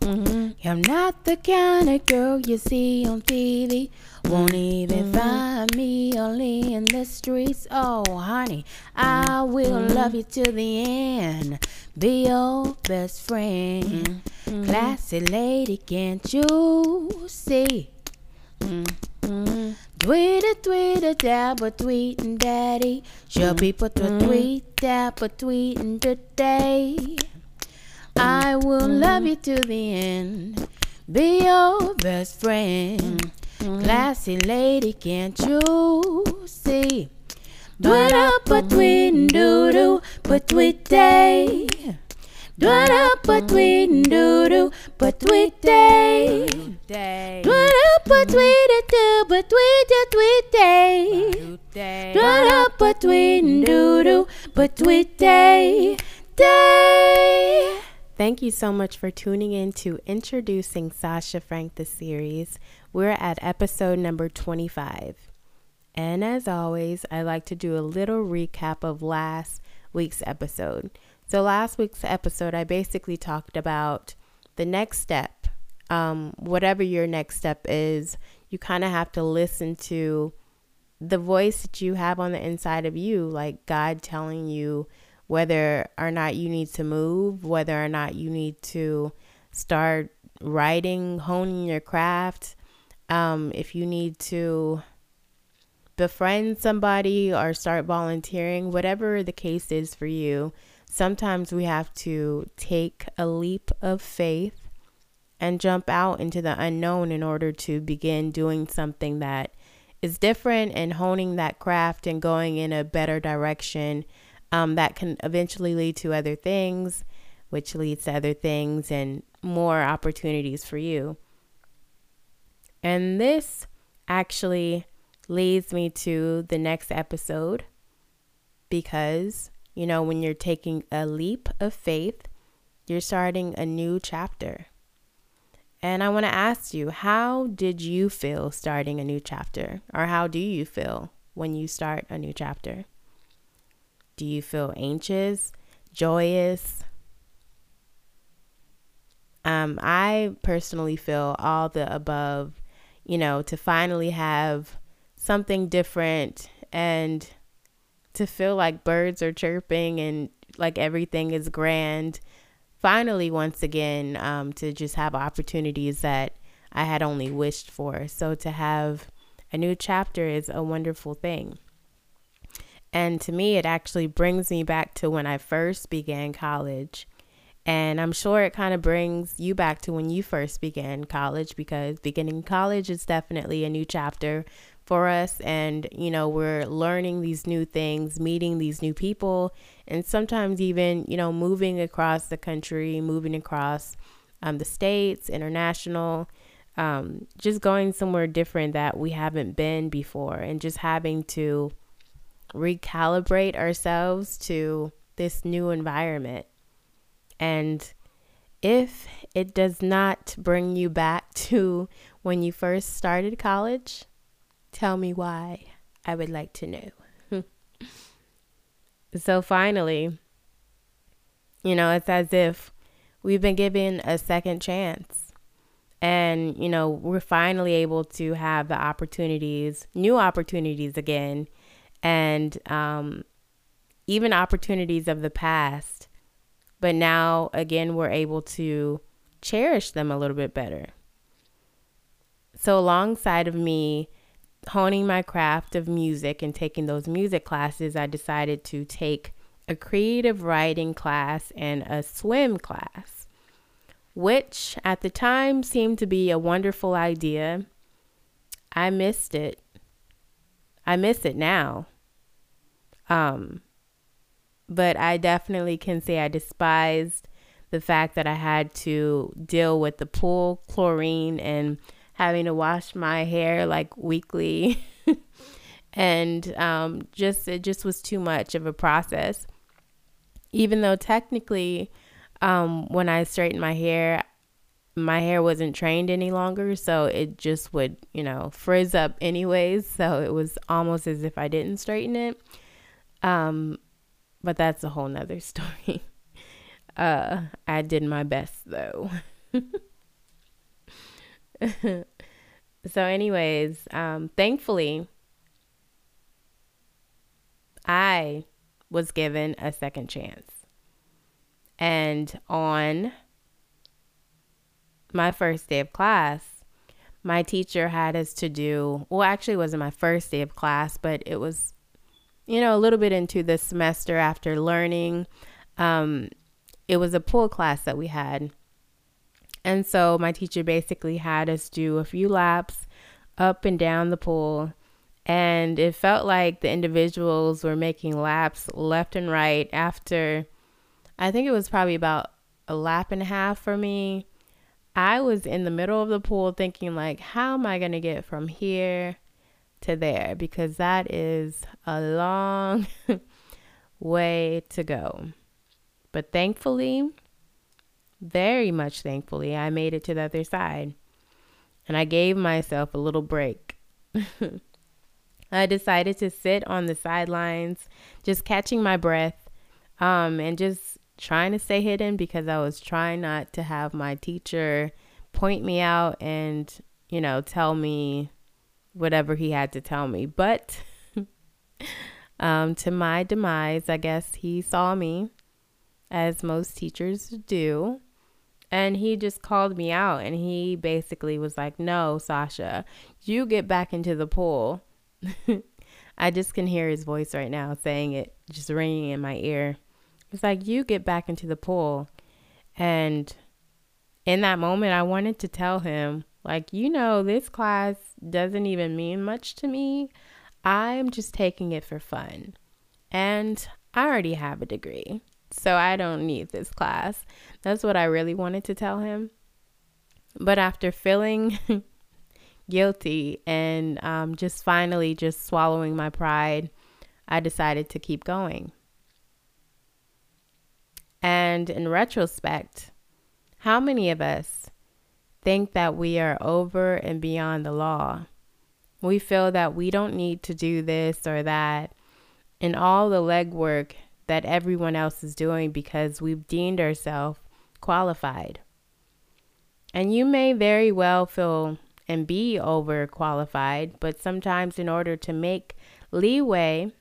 Mm-hmm. I'm not the kind of girl you see on TV. Won't even mm-hmm. find me only in the streets. Oh, honey, I will mm-hmm. love you to the end. Be your best friend. Mm-hmm. Classy lady, can't you see? Mm-hmm. Tweet a tweet a dab a tweeting daddy. Show people to tweet dab a tweeting today. I will love you to the end. Be your best friend. Classy lady, can't you see? Dwell up a twin doo doo, but tweet day. Dwell up a twin doo doo, but tweet day. Dwell up a tweet a doo, but tweet day. Dwell up a twin doo doo, but tweet day. Day. Thank you so much for tuning in to Introducing Sasha Frank the series. We're at episode number 25. And as always, I like to do a little recap of last week's episode. So, last week's episode, I basically talked about the next step. Um, whatever your next step is, you kind of have to listen to the voice that you have on the inside of you, like God telling you whether or not you need to move, whether or not you need to start writing, honing your craft, um, if you need to befriend somebody or start volunteering, whatever the case is for you, sometimes we have to take a leap of faith and jump out into the unknown in order to begin doing something that is different and honing that craft and going in a better direction um, that can eventually lead to other things, which leads to other things and more opportunities for you. And this actually leads me to the next episode because, you know, when you're taking a leap of faith, you're starting a new chapter. And I want to ask you, how did you feel starting a new chapter? Or how do you feel when you start a new chapter? Do you feel anxious, joyous? Um, I personally feel all the above, you know, to finally have something different and to feel like birds are chirping and like everything is grand. Finally, once again, um, to just have opportunities that I had only wished for. So to have a new chapter is a wonderful thing. And to me, it actually brings me back to when I first began college. And I'm sure it kind of brings you back to when you first began college because beginning college is definitely a new chapter for us. And, you know, we're learning these new things, meeting these new people, and sometimes even, you know, moving across the country, moving across um, the states, international, um, just going somewhere different that we haven't been before, and just having to recalibrate ourselves to this new environment. And if it does not bring you back to when you first started college, tell me why. I would like to know. so finally, you know, it's as if we've been given a second chance. And, you know, we're finally able to have the opportunities, new opportunities again, and um, even opportunities of the past. But now, again, we're able to cherish them a little bit better. So, alongside of me honing my craft of music and taking those music classes, I decided to take a creative writing class and a swim class, which at the time seemed to be a wonderful idea. I missed it. I miss it now. Um, but I definitely can say I despised the fact that I had to deal with the pool chlorine and having to wash my hair like weekly. and um, just it just was too much of a process. Even though technically, um, when I straightened my hair, my hair wasn't trained any longer, so it just would, you know, frizz up anyways. So it was almost as if I didn't straighten it. Um, but that's a whole nother story. Uh, I did my best though. so, anyways, um, thankfully, I was given a second chance. And on my first day of class, my teacher had us to do, well, actually, wasn't my first day of class, but it was, you know, a little bit into the semester after learning. Um, it was a pool class that we had. And so my teacher basically had us do a few laps up and down the pool. And it felt like the individuals were making laps left and right after, I think it was probably about a lap and a half for me. I was in the middle of the pool thinking, like, how am I going to get from here to there? Because that is a long way to go. But thankfully, very much thankfully, I made it to the other side. And I gave myself a little break. I decided to sit on the sidelines, just catching my breath, um, and just trying to stay hidden because I was trying not to have my teacher point me out and, you know, tell me whatever he had to tell me. But um, to my demise, I guess he saw me, as most teachers do. And he just called me out and he basically was like, No, Sasha, you get back into the pool. I just can hear his voice right now saying it, just ringing in my ear. It's like, you get back into the pool. And in that moment, I wanted to tell him, like, you know, this class doesn't even mean much to me. I'm just taking it for fun. And I already have a degree, so I don't need this class. That's what I really wanted to tell him. But after feeling guilty and um, just finally just swallowing my pride, I decided to keep going. And in retrospect, how many of us think that we are over and beyond the law? We feel that we don't need to do this or that, and all the legwork that everyone else is doing because we've deemed ourselves qualified. And you may very well feel and be overqualified, but sometimes in order to make leeway,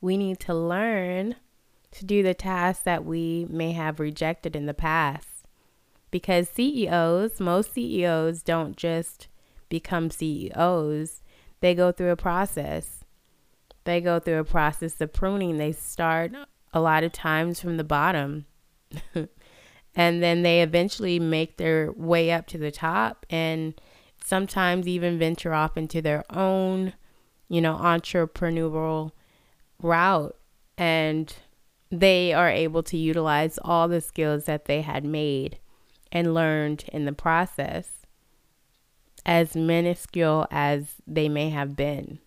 we need to learn to do the tasks that we may have rejected in the past. Because CEOs, most CEOs don't just become CEOs, they go through a process. They go through a process of pruning. They start a lot of times from the bottom. and then they eventually make their way up to the top and sometimes even venture off into their own, you know, entrepreneurial route. And they are able to utilize all the skills that they had made and learned in the process, as minuscule as they may have been.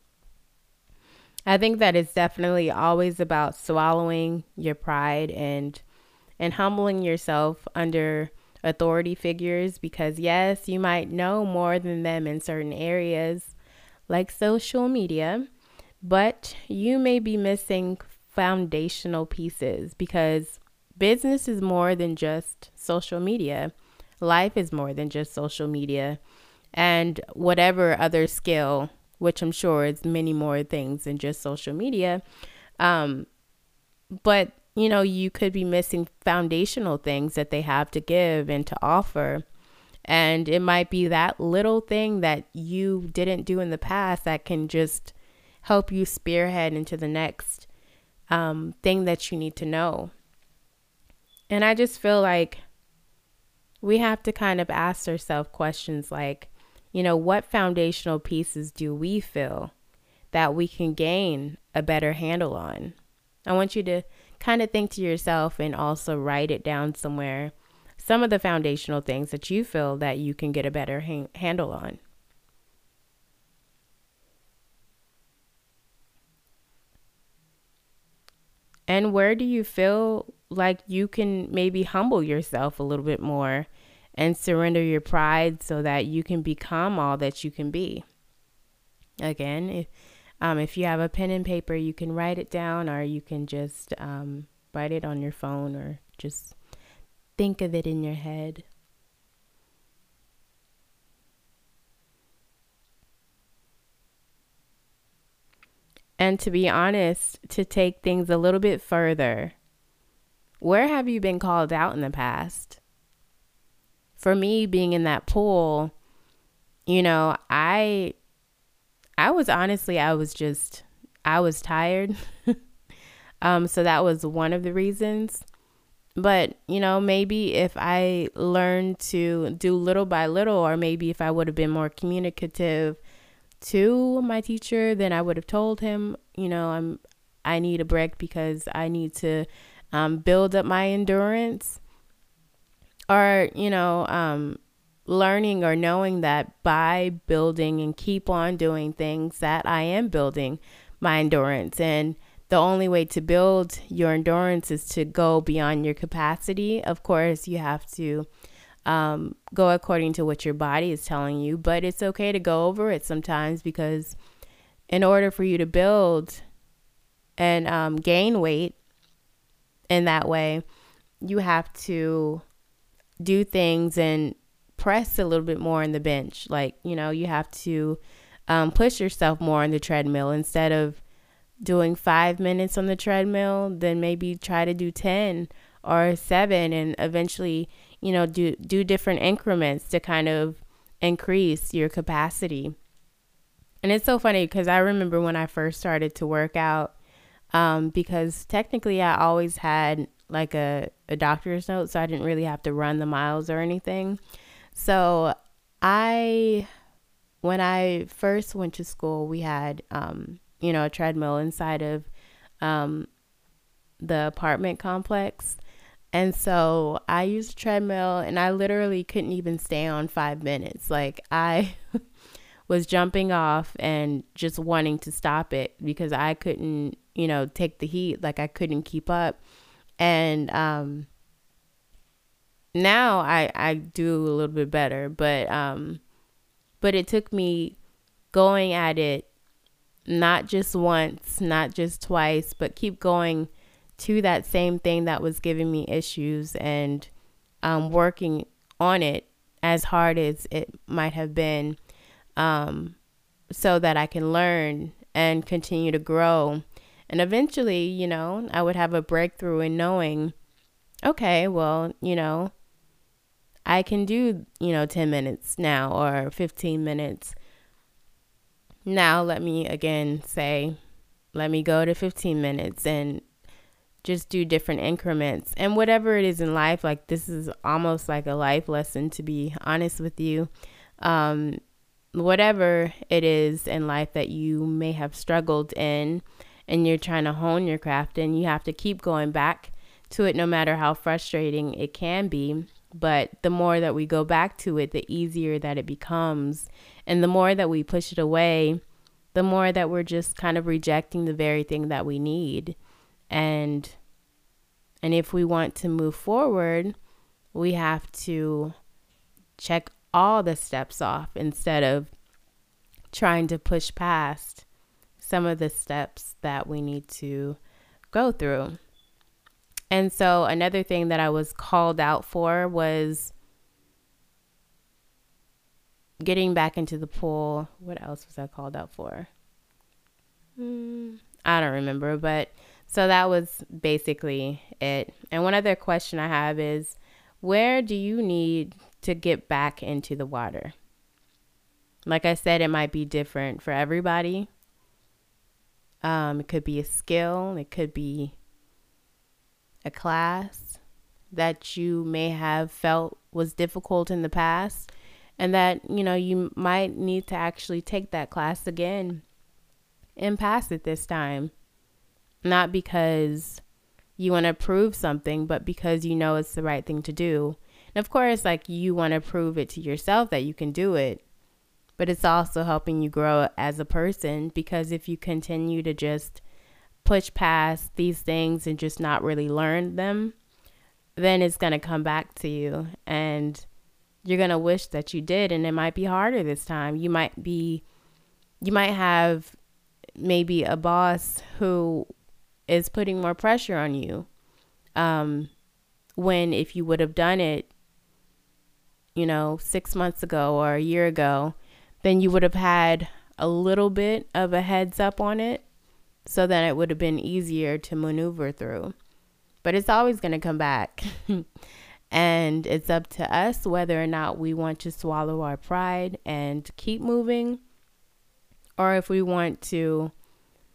I think that it's definitely always about swallowing your pride and and humbling yourself under authority figures because yes, you might know more than them in certain areas like social media, but you may be missing foundational pieces because business is more than just social media. Life is more than just social media. And whatever other skill, which I'm sure is many more things than just social media. Um, but, you know, you could be missing foundational things that they have to give and to offer. And it might be that little thing that you didn't do in the past that can just help you spearhead into the next um, thing that you need to know. And I just feel like we have to kind of ask ourselves questions like, you know, what foundational pieces do we feel that we can gain a better handle on? I want you to kind of think to yourself and also write it down somewhere some of the foundational things that you feel that you can get a better ha- handle on. And where do you feel like you can maybe humble yourself a little bit more and surrender your pride so that you can become all that you can be. Again, if, um, if you have a pen and paper, you can write it down or you can just um, write it on your phone or just think of it in your head. And to be honest, to take things a little bit further where have you been called out in the past? For me, being in that pool, you know, I I was honestly I was just I was tired. um so that was one of the reasons. But, you know, maybe if I learned to do little by little or maybe if I would have been more communicative to my teacher, then I would have told him, you know, I'm I need a break because I need to um, build up my endurance. Or, you know, um, learning or knowing that by building and keep on doing things that I am building my endurance. And the only way to build your endurance is to go beyond your capacity. Of course, you have to um, go according to what your body is telling you, but it's okay to go over it sometimes because in order for you to build and um, gain weight in that way, you have to do things and press a little bit more in the bench. Like, you know, you have to um, push yourself more on the treadmill instead of doing five minutes on the treadmill, then maybe try to do 10 or seven and eventually, you know, do, do different increments to kind of increase your capacity. And it's so funny because I remember when I first started to work out, um, because technically I always had like a, a doctor's note, so I didn't really have to run the miles or anything. So I, when I first went to school, we had, um, you know, a treadmill inside of um, the apartment complex. And so I used a treadmill and I literally couldn't even stay on five minutes. Like I was jumping off and just wanting to stop it because I couldn't, you know, take the heat. Like I couldn't keep up. And um, now I I do a little bit better, but um but it took me going at it not just once, not just twice, but keep going to that same thing that was giving me issues and um, working on it as hard as it might have been um, so that I can learn and continue to grow. And eventually, you know, I would have a breakthrough in knowing, okay, well, you know, I can do, you know, 10 minutes now or 15 minutes. Now, let me again say, let me go to 15 minutes and just do different increments. And whatever it is in life, like this is almost like a life lesson, to be honest with you. Um, whatever it is in life that you may have struggled in and you're trying to hone your craft and you have to keep going back to it no matter how frustrating it can be but the more that we go back to it, the easier that it becomes. And the more that we push it away, the more that we're just kind of rejecting the very thing that we need. And and if we want to move forward, we have to check all the steps off instead of trying to push past some of the steps that we need to go through. And so another thing that I was called out for was getting back into the pool. What else was I called out for? Mm, I don't remember, but so that was basically it. And one other question I have is where do you need to get back into the water? Like I said, it might be different for everybody. Um, it could be a skill, it could be a class that you may have felt was difficult in the past and that you know you might need to actually take that class again and pass it this time. Not because you want to prove something but because you know it's the right thing to do. And of course like you want to prove it to yourself that you can do it but it's also helping you grow as a person because if you continue to just push past these things and just not really learn them, then it's going to come back to you and you're going to wish that you did and it might be harder this time. You might be you might have maybe a boss who is putting more pressure on you. Um when if you would have done it you know, 6 months ago or a year ago, then you would have had a little bit of a heads up on it so then it would have been easier to maneuver through. But it's always going to come back. and it's up to us whether or not we want to swallow our pride and keep moving or if we want to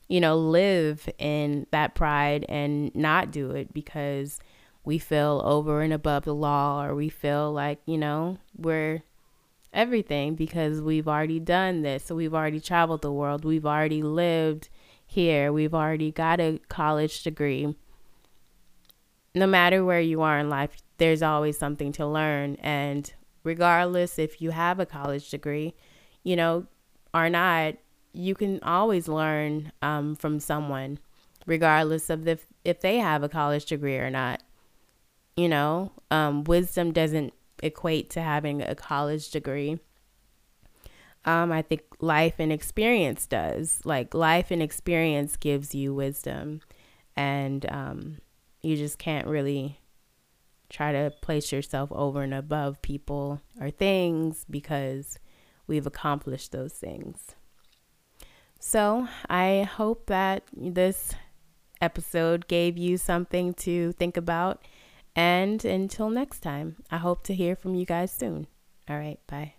you know live in that pride and not do it because we feel over and above the law or we feel like you know we're everything because we've already done this so we've already traveled the world we've already lived here. We've already got a college degree. No matter where you are in life, there's always something to learn. And regardless if you have a college degree, you know, or not, you can always learn um, from someone, regardless of if, if they have a college degree or not. You know, um, wisdom doesn't equate to having a college degree um, I think life and experience does. Like life and experience gives you wisdom, and um, you just can't really try to place yourself over and above people or things because we've accomplished those things. So I hope that this episode gave you something to think about. And until next time, I hope to hear from you guys soon. All right, bye.